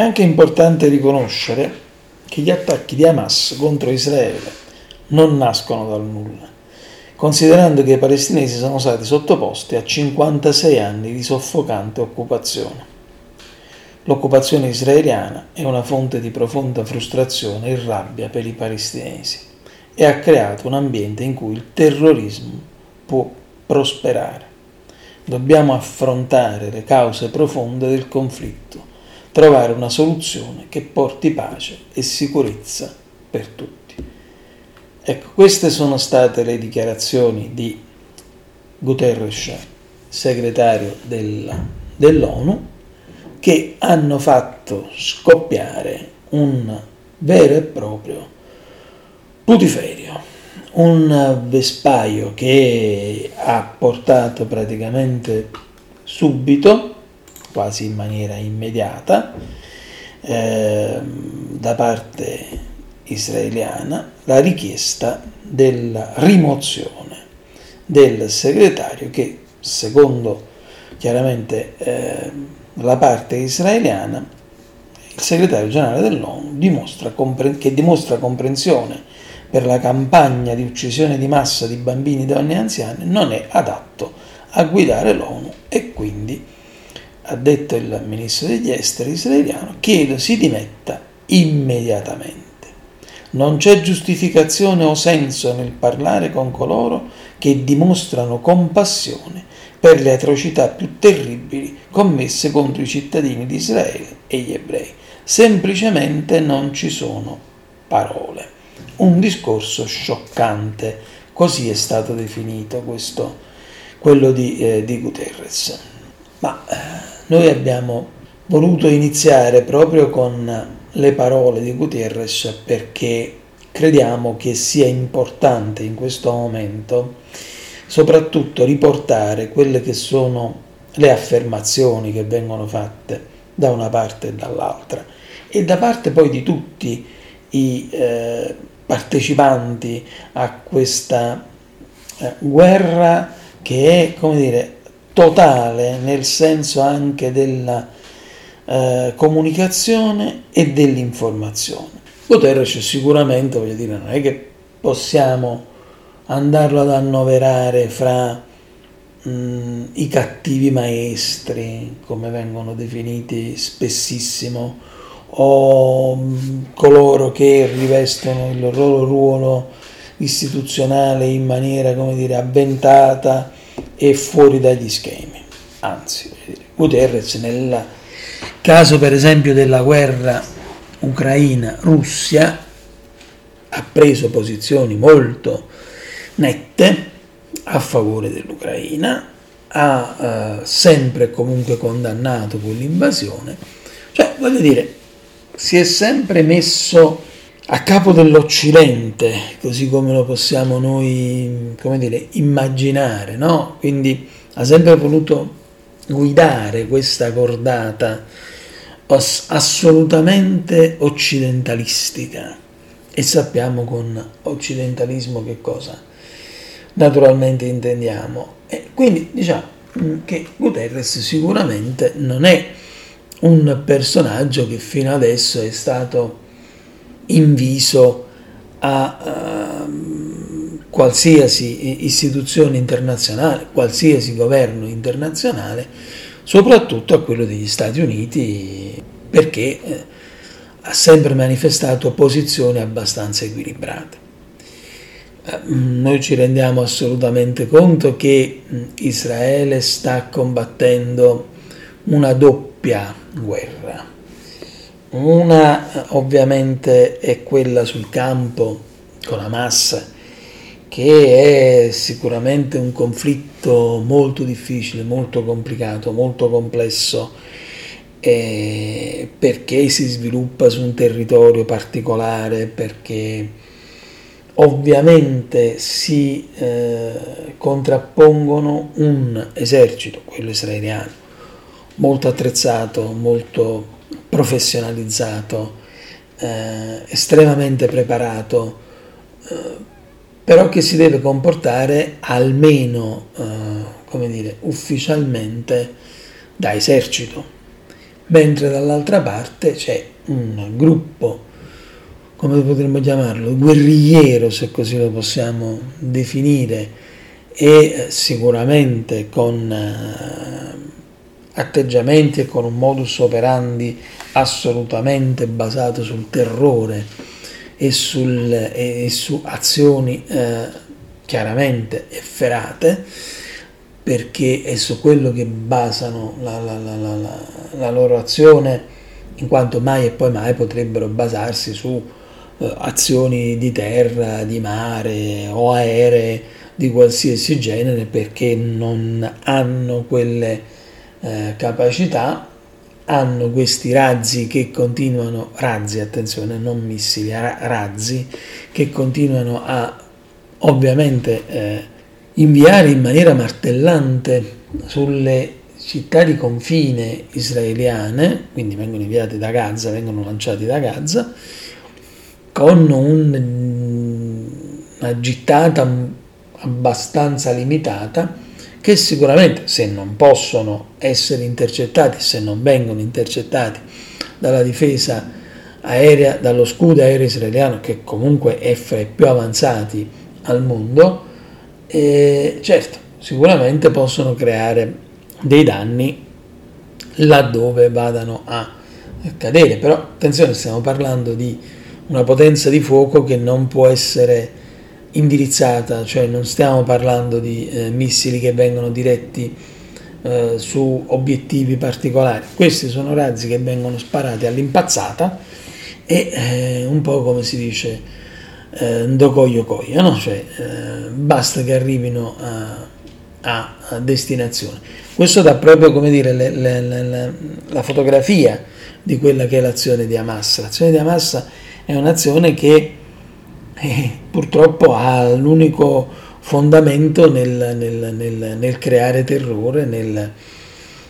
Anche importante riconoscere che gli attacchi di Hamas contro Israele non nascono dal nulla, considerando che i palestinesi sono stati sottoposti a 56 anni di soffocante occupazione. L'occupazione israeliana è una fonte di profonda frustrazione e rabbia per i palestinesi e ha creato un ambiente in cui il terrorismo può prosperare. Dobbiamo affrontare le cause profonde del conflitto, trovare una soluzione che porti pace e sicurezza per tutti. Ecco, queste sono state le dichiarazioni di Guterres, segretario della, dell'ONU, che hanno fatto scoppiare un vero e proprio putiferio, un vespaio che ha portato praticamente subito, quasi in maniera immediata, eh, da parte israeliana la richiesta della rimozione del segretario che secondo chiaramente eh, la parte israeliana il segretario generale dell'ONU dimostra compre- che dimostra comprensione per la campagna di uccisione di massa di bambini, donne e anziani non è adatto a guidare l'ONU e quindi ha detto il ministro degli esteri israeliano chiedo si dimetta immediatamente non c'è giustificazione o senso nel parlare con coloro che dimostrano compassione per le atrocità più terribili commesse contro i cittadini di Israele e gli ebrei. Semplicemente non ci sono parole. Un discorso scioccante, così è stato definito questo, quello di, eh, di Guterres. Ma eh, noi abbiamo voluto iniziare proprio con le parole di Gutierrez perché crediamo che sia importante in questo momento soprattutto riportare quelle che sono le affermazioni che vengono fatte da una parte e dall'altra. E da parte poi di tutti i eh, partecipanti a questa eh, guerra che è come dire totale nel senso anche della eh, comunicazione e dell'informazione. Guterres sicuramente, voglio dire, non è che possiamo andarlo ad annoverare fra mh, mm, i cattivi maestri, come vengono definiti spessissimo, o mh, mm, coloro che rivestono il loro ruolo istituzionale in maniera, come dire, avventata e fuori dagli schemi. Anzi, Guterres nella Caso per esempio della guerra Ucraina-Russia ha preso posizioni molto nette a favore dell'Ucraina, ha eh, sempre comunque condannato quell'invasione, cioè voglio dire, si è sempre messo a capo dell'Occidente, così come lo possiamo noi, come dire, immaginare, no? Quindi ha sempre voluto guidare questa cordata assolutamente occidentalistica e sappiamo con occidentalismo che cosa naturalmente intendiamo. E quindi diciamo mm, che Guterres sicuramente non è un personaggio che fino adesso è stato inviso a uh, qualsiasi istituzione internazionale, qualsiasi governo internazionale soprattutto a quello degli Stati Uniti perché eh, ha sempre manifestato posizioni abbastanza equilibrate. Eh, noi ci rendiamo assolutamente conto che Israele sta combattendo una doppia guerra. Una ovviamente è quella sul campo con Hamas che è sicuramente un conflitto molto difficile, molto complicato, molto complesso, eh, perché si sviluppa su un territorio particolare, perché ovviamente si eh, contrappongono un esercito, quello israeliano, molto attrezzato, molto professionalizzato, eh, estremamente preparato, eh, però che si deve comportare almeno, eh, come dire, ufficialmente da esercito, mentre dall'altra parte c'è un gruppo, come potremmo chiamarlo, guerrigliero, se così lo possiamo definire, e sicuramente con eh, atteggiamenti e con un modus operandi assolutamente basato sul terrore e, sul, e su azioni eh, chiaramente efferate, perché è su quello che basano la, la, la, la, loro azione, in quanto mai e poi mai potrebbero basarsi su eh, azioni di terra, di mare o aeree di qualsiasi genere, perché non hanno quelle eh, capacità hanno questi razzi che continuano, razzi attenzione, non missili, razzi che continuano a ovviamente eh, inviare in maniera martellante sulle città di confine israeliane, quindi vengono inviati da Gaza, vengono lanciati da Gaza, con un, una gittata abbastanza limitata che sicuramente se non possono essere intercettati, se non vengono intercettati dalla difesa aerea, dallo scudo aereo israeliano che comunque è fra i più avanzati al mondo, eh, certo, sicuramente possono creare dei danni laddove vadano a cadere, però attenzione, stiamo parlando di una potenza di fuoco che non può essere indirizzata, cioè non stiamo parlando di eh, missili che vengono diretti eh, su obiettivi particolari, questi sono razzi che vengono sparati all'impazzata e eh, un po' come si dice eh, ndokoyo koyo, no? cioè, eh, basta che arrivino a, a, a, destinazione. Questo dà proprio come dire le, le, le, la fotografia di quella che è l'azione di Hamas. L'azione di Hamas è un'azione che eh, purtroppo ha l'unico fondamento nel, nel, nel, nel creare terrore, nel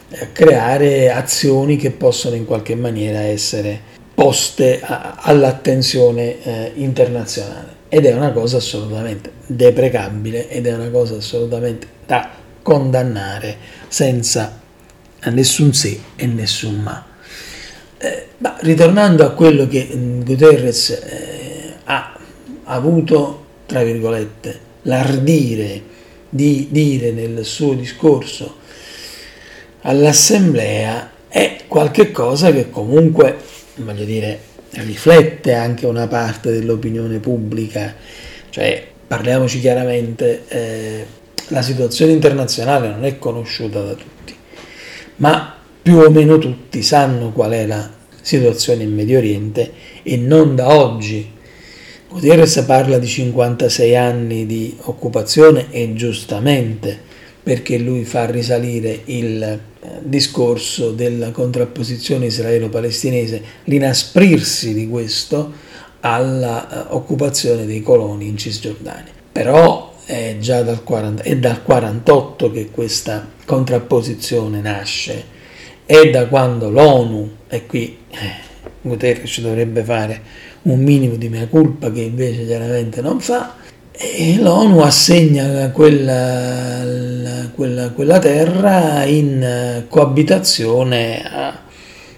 eh, creare azioni che possono in qualche maniera essere poste a, all'attenzione eh, internazionale ed è una cosa assolutamente deprecabile ed è una cosa assolutamente da condannare senza nessun se e nessun ma. Eh, ma ritornando a quello che mm, Guterres eh, ha avuto, tra virgolette, l'ardire di dire nel suo discorso all'assemblea è qualcosa che comunque, voglio dire, riflette anche una parte dell'opinione pubblica, cioè parliamoci chiaramente, eh, la situazione internazionale non è conosciuta da tutti, ma più o meno tutti sanno qual è la situazione in Medio Oriente e non da oggi Gutierrez parla di 56 anni di occupazione e giustamente perché lui fa risalire il eh, discorso della contrapposizione israelo-palestinese, l'inasprirsi di questo all'occupazione dei coloni in Cisgiordania. Però è già dal, 40, è dal 48 che questa contrapposizione nasce, è da quando l'ONU, e qui eh, Guterres dovrebbe fare un minimo di mia colpa che invece chiaramente non fa, e l'ONU assegna quella, quella, quella terra in coabitazione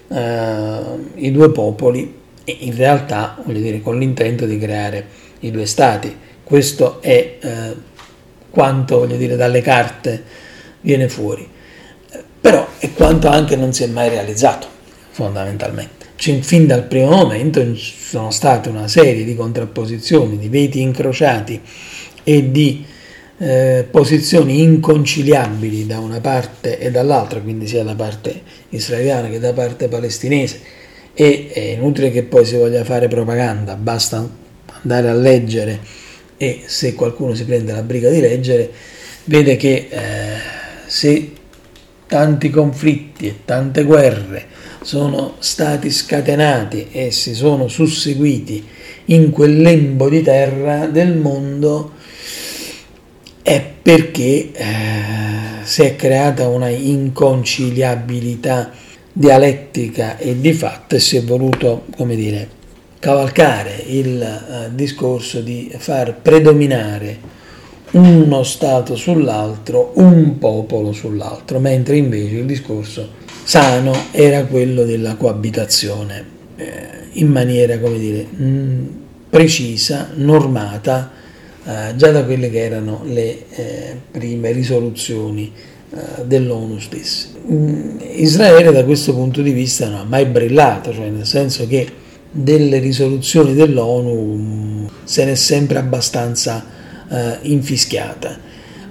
ai due popoli, in realtà, voglio dire, con l'intento di creare i due stati. Questo è eh, quanto, voglio dire, dalle carte viene fuori. Però è quanto anche non si è mai realizzato, fondamentalmente fin dal primo momento ci sono state una serie di contrapposizioni, di veti incrociati e di eh, posizioni inconciliabili da una parte e dall'altra, quindi sia da parte israeliana che da parte palestinese. E è inutile che poi si voglia fare propaganda, basta andare a leggere e se qualcuno si prende la briga di leggere, vede che eh, se tanti conflitti e tante guerre sono stati scatenati e si sono susseguiti in quel lembo di terra del mondo è perché eh, si è creata una inconciliabilità dialettica e di fatto e si è voluto, come dire, cavalcare il eh, discorso di far predominare uno Stato sull'altro, un popolo sull'altro, mentre invece il discorso sano era quello della coabitazione eh, in maniera, come dire, mh, precisa, normata eh, già da quelle che erano le eh, prime risoluzioni eh, dell'ONU stessa. Mm, Israele da questo punto di vista non ha mai brillato, cioè nel senso che delle risoluzioni dell'ONU mm, se n'è sempre abbastanza eh, infischiata,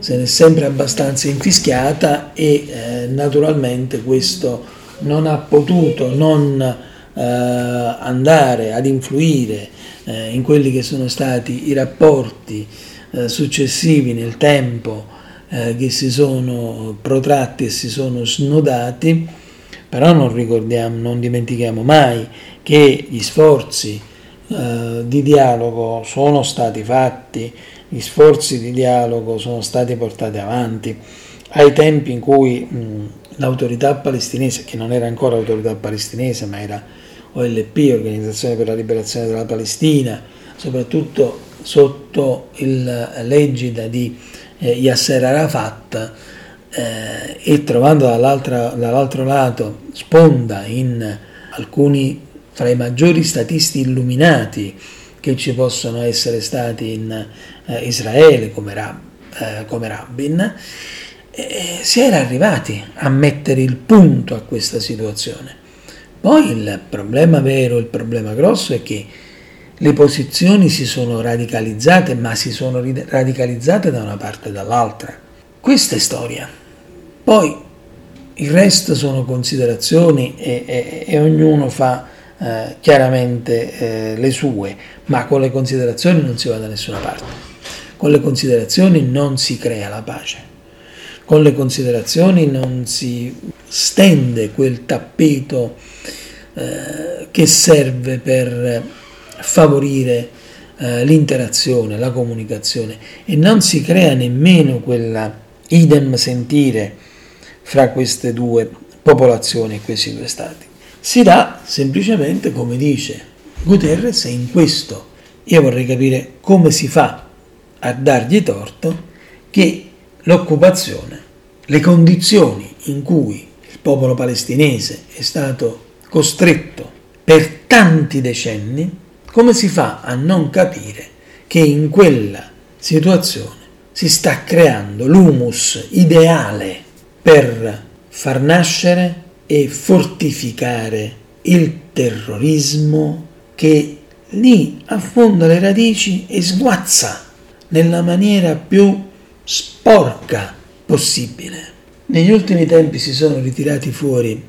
se n'è sempre abbastanza infischiata e eh, naturalmente questo non ha potuto non eh, andare ad influire eh, in quelli che sono stati i rapporti eh, successivi nel tempo eh, che si sono protratti e si sono snodati, però non ricordiamo, non dimentichiamo mai che gli sforzi eh, di dialogo sono stati fatti, gli sforzi di dialogo sono stati portati avanti ai tempi in cui mh, l'autorità palestinese, che non era ancora autorità palestinese ma era OLP, Organizzazione per la Liberazione della Palestina, soprattutto sotto l'egida di eh, Yasser Arafat eh, e trovando dall'altro lato sponda in alcuni fra i maggiori statisti illuminati che ci possono essere stati in eh, Israele come, eh, come Rabin, eh, si era arrivati a mettere il punto a questa situazione. Poi il problema vero, il problema grosso è che le posizioni si sono radicalizzate, ma si sono radicalizzate da una parte e dall'altra. Questa è storia. Poi il resto sono considerazioni e, e, e ognuno fa eh, chiaramente eh, le sue, ma con le considerazioni non si va da nessuna parte. Con le considerazioni non si crea la pace. Con le considerazioni non si stende quel tappeto eh, che serve per favorire eh, l'interazione, la comunicazione e non si crea nemmeno quella idem sentire fra queste due popolazioni e questi due stati. Si dà semplicemente, come dice Guterres, in questo. Io vorrei capire come si fa a dargli torto che l'occupazione, le condizioni in cui il popolo palestinese è stato costretto per tanti decenni come si fa a non capire che in quella situazione si sta creando l'humus ideale per far nascere e fortificare il terrorismo che lì affonda le radici e sguazza nella maniera più sporca possibile. Negli ultimi tempi si sono ritirati fuori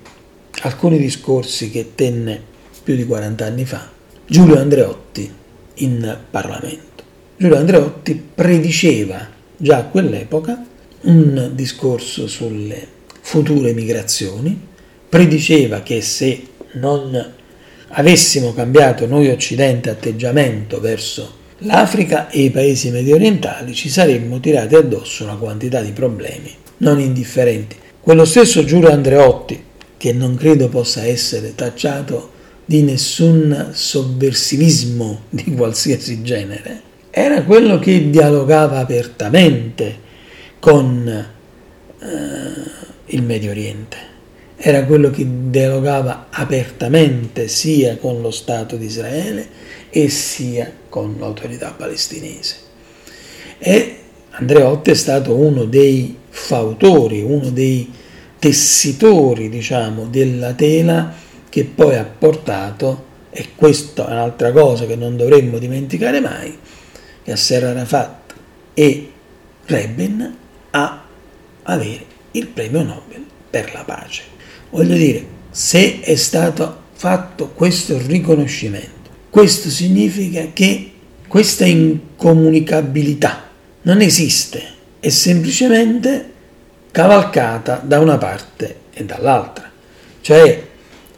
alcuni discorsi che tenne più di 40 anni fa Giulio Andreotti in Parlamento. Giulio Andreotti prediceva già a quell'epoca un discorso sulle future migrazioni, prediceva che se non avessimo cambiato noi Occidente atteggiamento verso l'Africa e i paesi medio orientali ci saremmo tirati addosso una quantità di problemi non indifferenti. Quello stesso Giulio Andreotti, che non credo possa essere tacciato di nessun sovversivismo di qualsiasi genere, era quello che dialogava apertamente con eh, il Medio Oriente, era quello che dialogava apertamente sia con lo Stato di Israele e sia con l'autorità palestinese. E Andreotti è stato uno dei fautori, uno dei tessitori, diciamo, della tela che poi ha portato, e questa è un'altra cosa che non dovremmo dimenticare mai, Yasser Arafat e Rebin a avere il premio Nobel per la pace. Voglio dire, se è stato fatto questo riconoscimento, questo significa che questa incomunicabilità non esiste, è semplicemente cavalcata da una parte e dall'altra. Cioè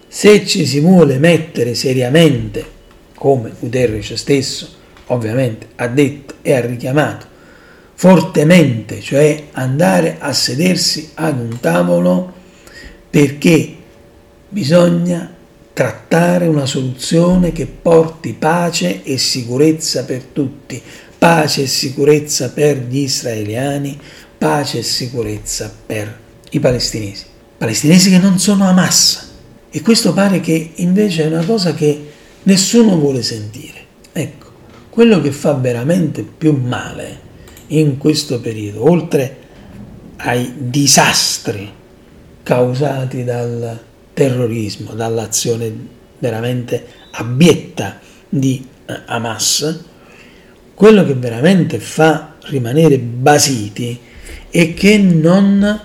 se ci si vuole mettere seriamente, come Guterres stesso ovviamente ha detto e ha richiamato, fortemente, cioè andare a sedersi ad un tavolo perché bisogna trattare una soluzione che porti pace e sicurezza per tutti, pace e sicurezza per gli israeliani, pace e sicurezza per i palestinesi palestinesi che non sono Hamas. E questo pare che invece è una cosa che nessuno vuole sentire. Ecco, quello che fa veramente più male in questo periodo, oltre ai disastri causati dal terrorismo, dall'azione veramente abietta di eh, Hamas, quello che veramente fa rimanere basiti è che non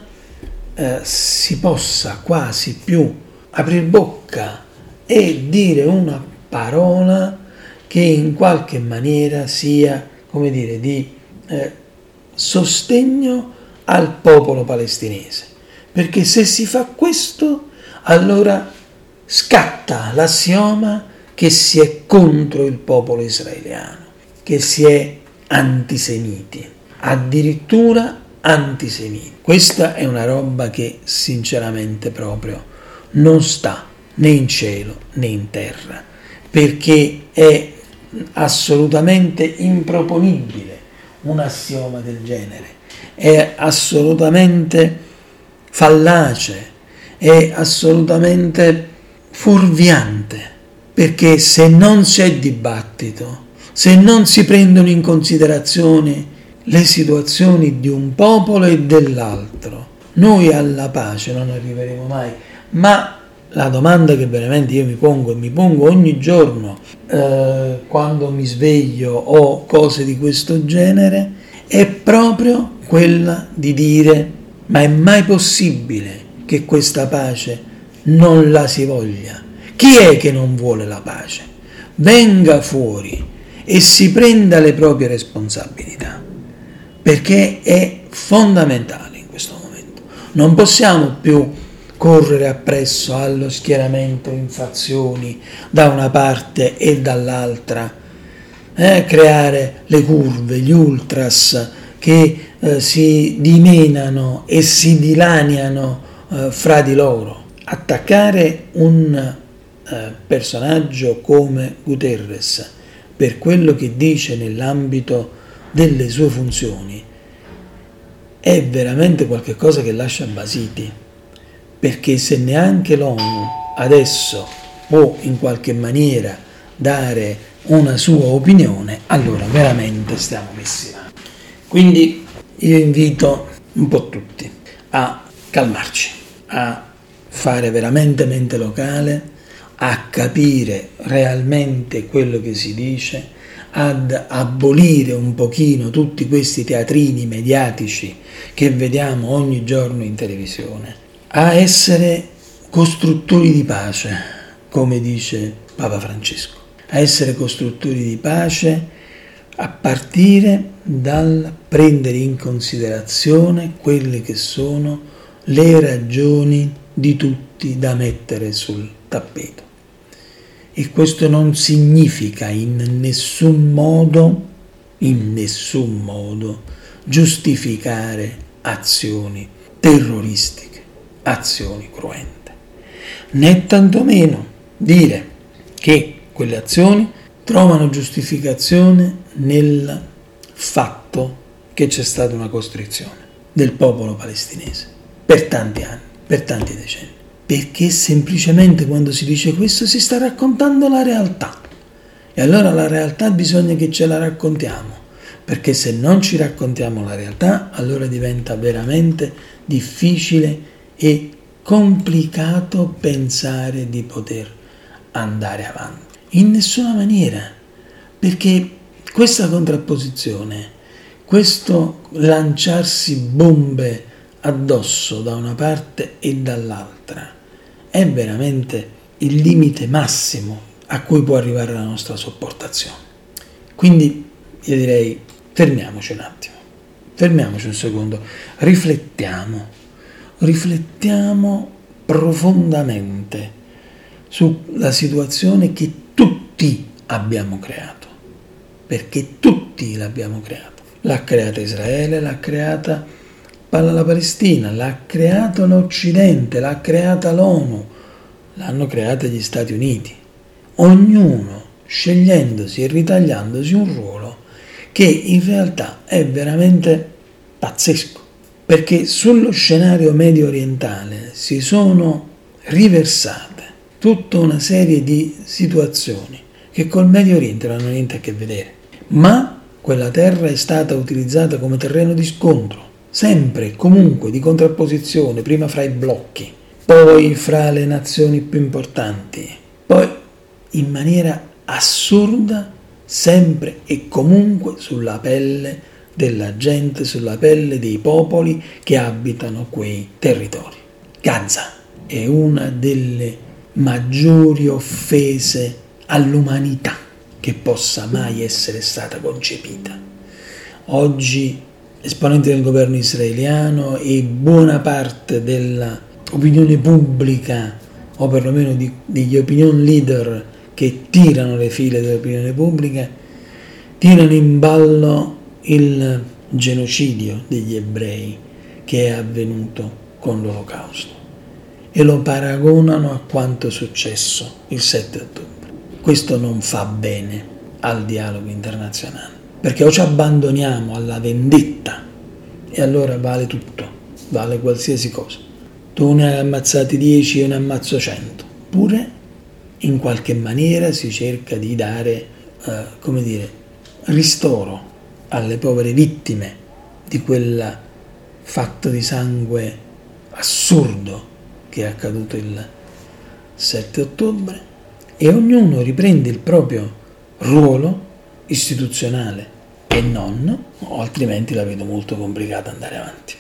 eh, si possa quasi più aprire bocca e dire una parola che in qualche maniera sia, come dire, di eh, sostegno al popolo palestinese. Perché se si fa questo, allora scatta l'assioma che si è contro il popolo israeliano, che si è antisemiti, addirittura antisemiti. Questa è una roba che sinceramente proprio non sta né in cielo né in terra, perché è assolutamente improponibile un assioma del genere, è assolutamente fallace, è assolutamente fuorviante, perché se non c'è dibattito, se non si prendono in considerazione le situazioni di un popolo e dell'altro, noi alla pace non arriveremo mai, ma la domanda che veramente io mi pongo e mi pongo ogni giorno eh, quando mi sveglio o cose di questo genere è proprio quella di dire ma è mai possibile che questa pace non la si voglia? Chi è che non vuole la pace? Venga fuori e si prenda le proprie responsabilità, perché è fondamentale in questo momento. Non possiamo più correre appresso allo schieramento in fazioni da una parte e dall'altra, eh, creare le curve, gli ultras che eh, si dimenano e si dilaniano eh, fra di loro. Attaccare un eh, personaggio come Guterres per quello che dice nell'ambito delle sue funzioni è veramente qualcosa che lascia basiti perché se neanche l'ONU adesso può in qualche maniera dare una sua opinione, allora veramente stiamo messi male. Quindi io invito un po' tutti a calmarci, a fare veramente mente locale, a capire realmente quello che si dice, ad abolire un pochino tutti questi teatrini mediatici che vediamo ogni giorno in televisione a essere costruttori di pace, come dice Papa Francesco, a essere costruttori di pace a partire dal prendere in considerazione quelle che sono le ragioni di tutti da mettere sul tappeto. E questo non significa in nessun modo, in nessun modo, giustificare azioni terroristiche azioni cruente, né tantomeno dire che quelle azioni trovano giustificazione nel fatto che c'è stata una costrizione del popolo palestinese per tanti anni, per tanti decenni, perché semplicemente quando si dice questo si sta raccontando la realtà e allora la realtà bisogna che ce la raccontiamo, perché se non ci raccontiamo la realtà allora diventa veramente difficile è complicato pensare di poter andare avanti. In nessuna maniera, perché questa contrapposizione, questo lanciarsi bombe addosso da una parte e dall'altra, è veramente il limite massimo a cui può arrivare la nostra sopportazione. Quindi io direi fermiamoci un attimo, fermiamoci un secondo, riflettiamo riflettiamo profondamente sulla situazione che tutti abbiamo creato, perché tutti l'abbiamo creata. L'ha creata Israele, l'ha creata la Palestina, l'ha creata l'Occidente, l'ha creata l'ONU, l'hanno creata gli Stati Uniti. Ognuno scegliendosi e ritagliandosi un ruolo che in realtà è veramente pazzesco perché sullo scenario medio orientale si sono riversate tutta una serie di situazioni che col Medio Oriente non hanno niente a che vedere. Ma quella terra è stata utilizzata come terreno di scontro, sempre e comunque di contrapposizione, prima fra i blocchi, poi fra le nazioni più importanti, poi in maniera assurda, sempre e comunque sulla pelle della gente, sulla pelle dei popoli che abitano quei territori. Gaza è una delle maggiori offese all'umanità che possa mai essere stata concepita. Oggi esponenti del governo israeliano e buona parte dell'opinione pubblica o perlomeno di, degli opinion leader che tirano le file dell'opinione pubblica tirano in ballo il genocidio degli ebrei che è avvenuto con l'olocausto e lo paragonano a quanto è successo il 7 ottobre. Questo non fa bene al dialogo internazionale, perché o ci abbandoniamo alla vendetta e allora vale tutto, vale qualsiasi cosa. Tu ne hai ammazzati 10 e ne ammazzo 100, oppure in qualche maniera si cerca di dare, eh, come dire, ristoro alle povere vittime di quel fatto di sangue assurdo che è accaduto il 7 ottobre e ognuno riprende il proprio ruolo istituzionale e non, altrimenti la vedo molto complicata andare avanti.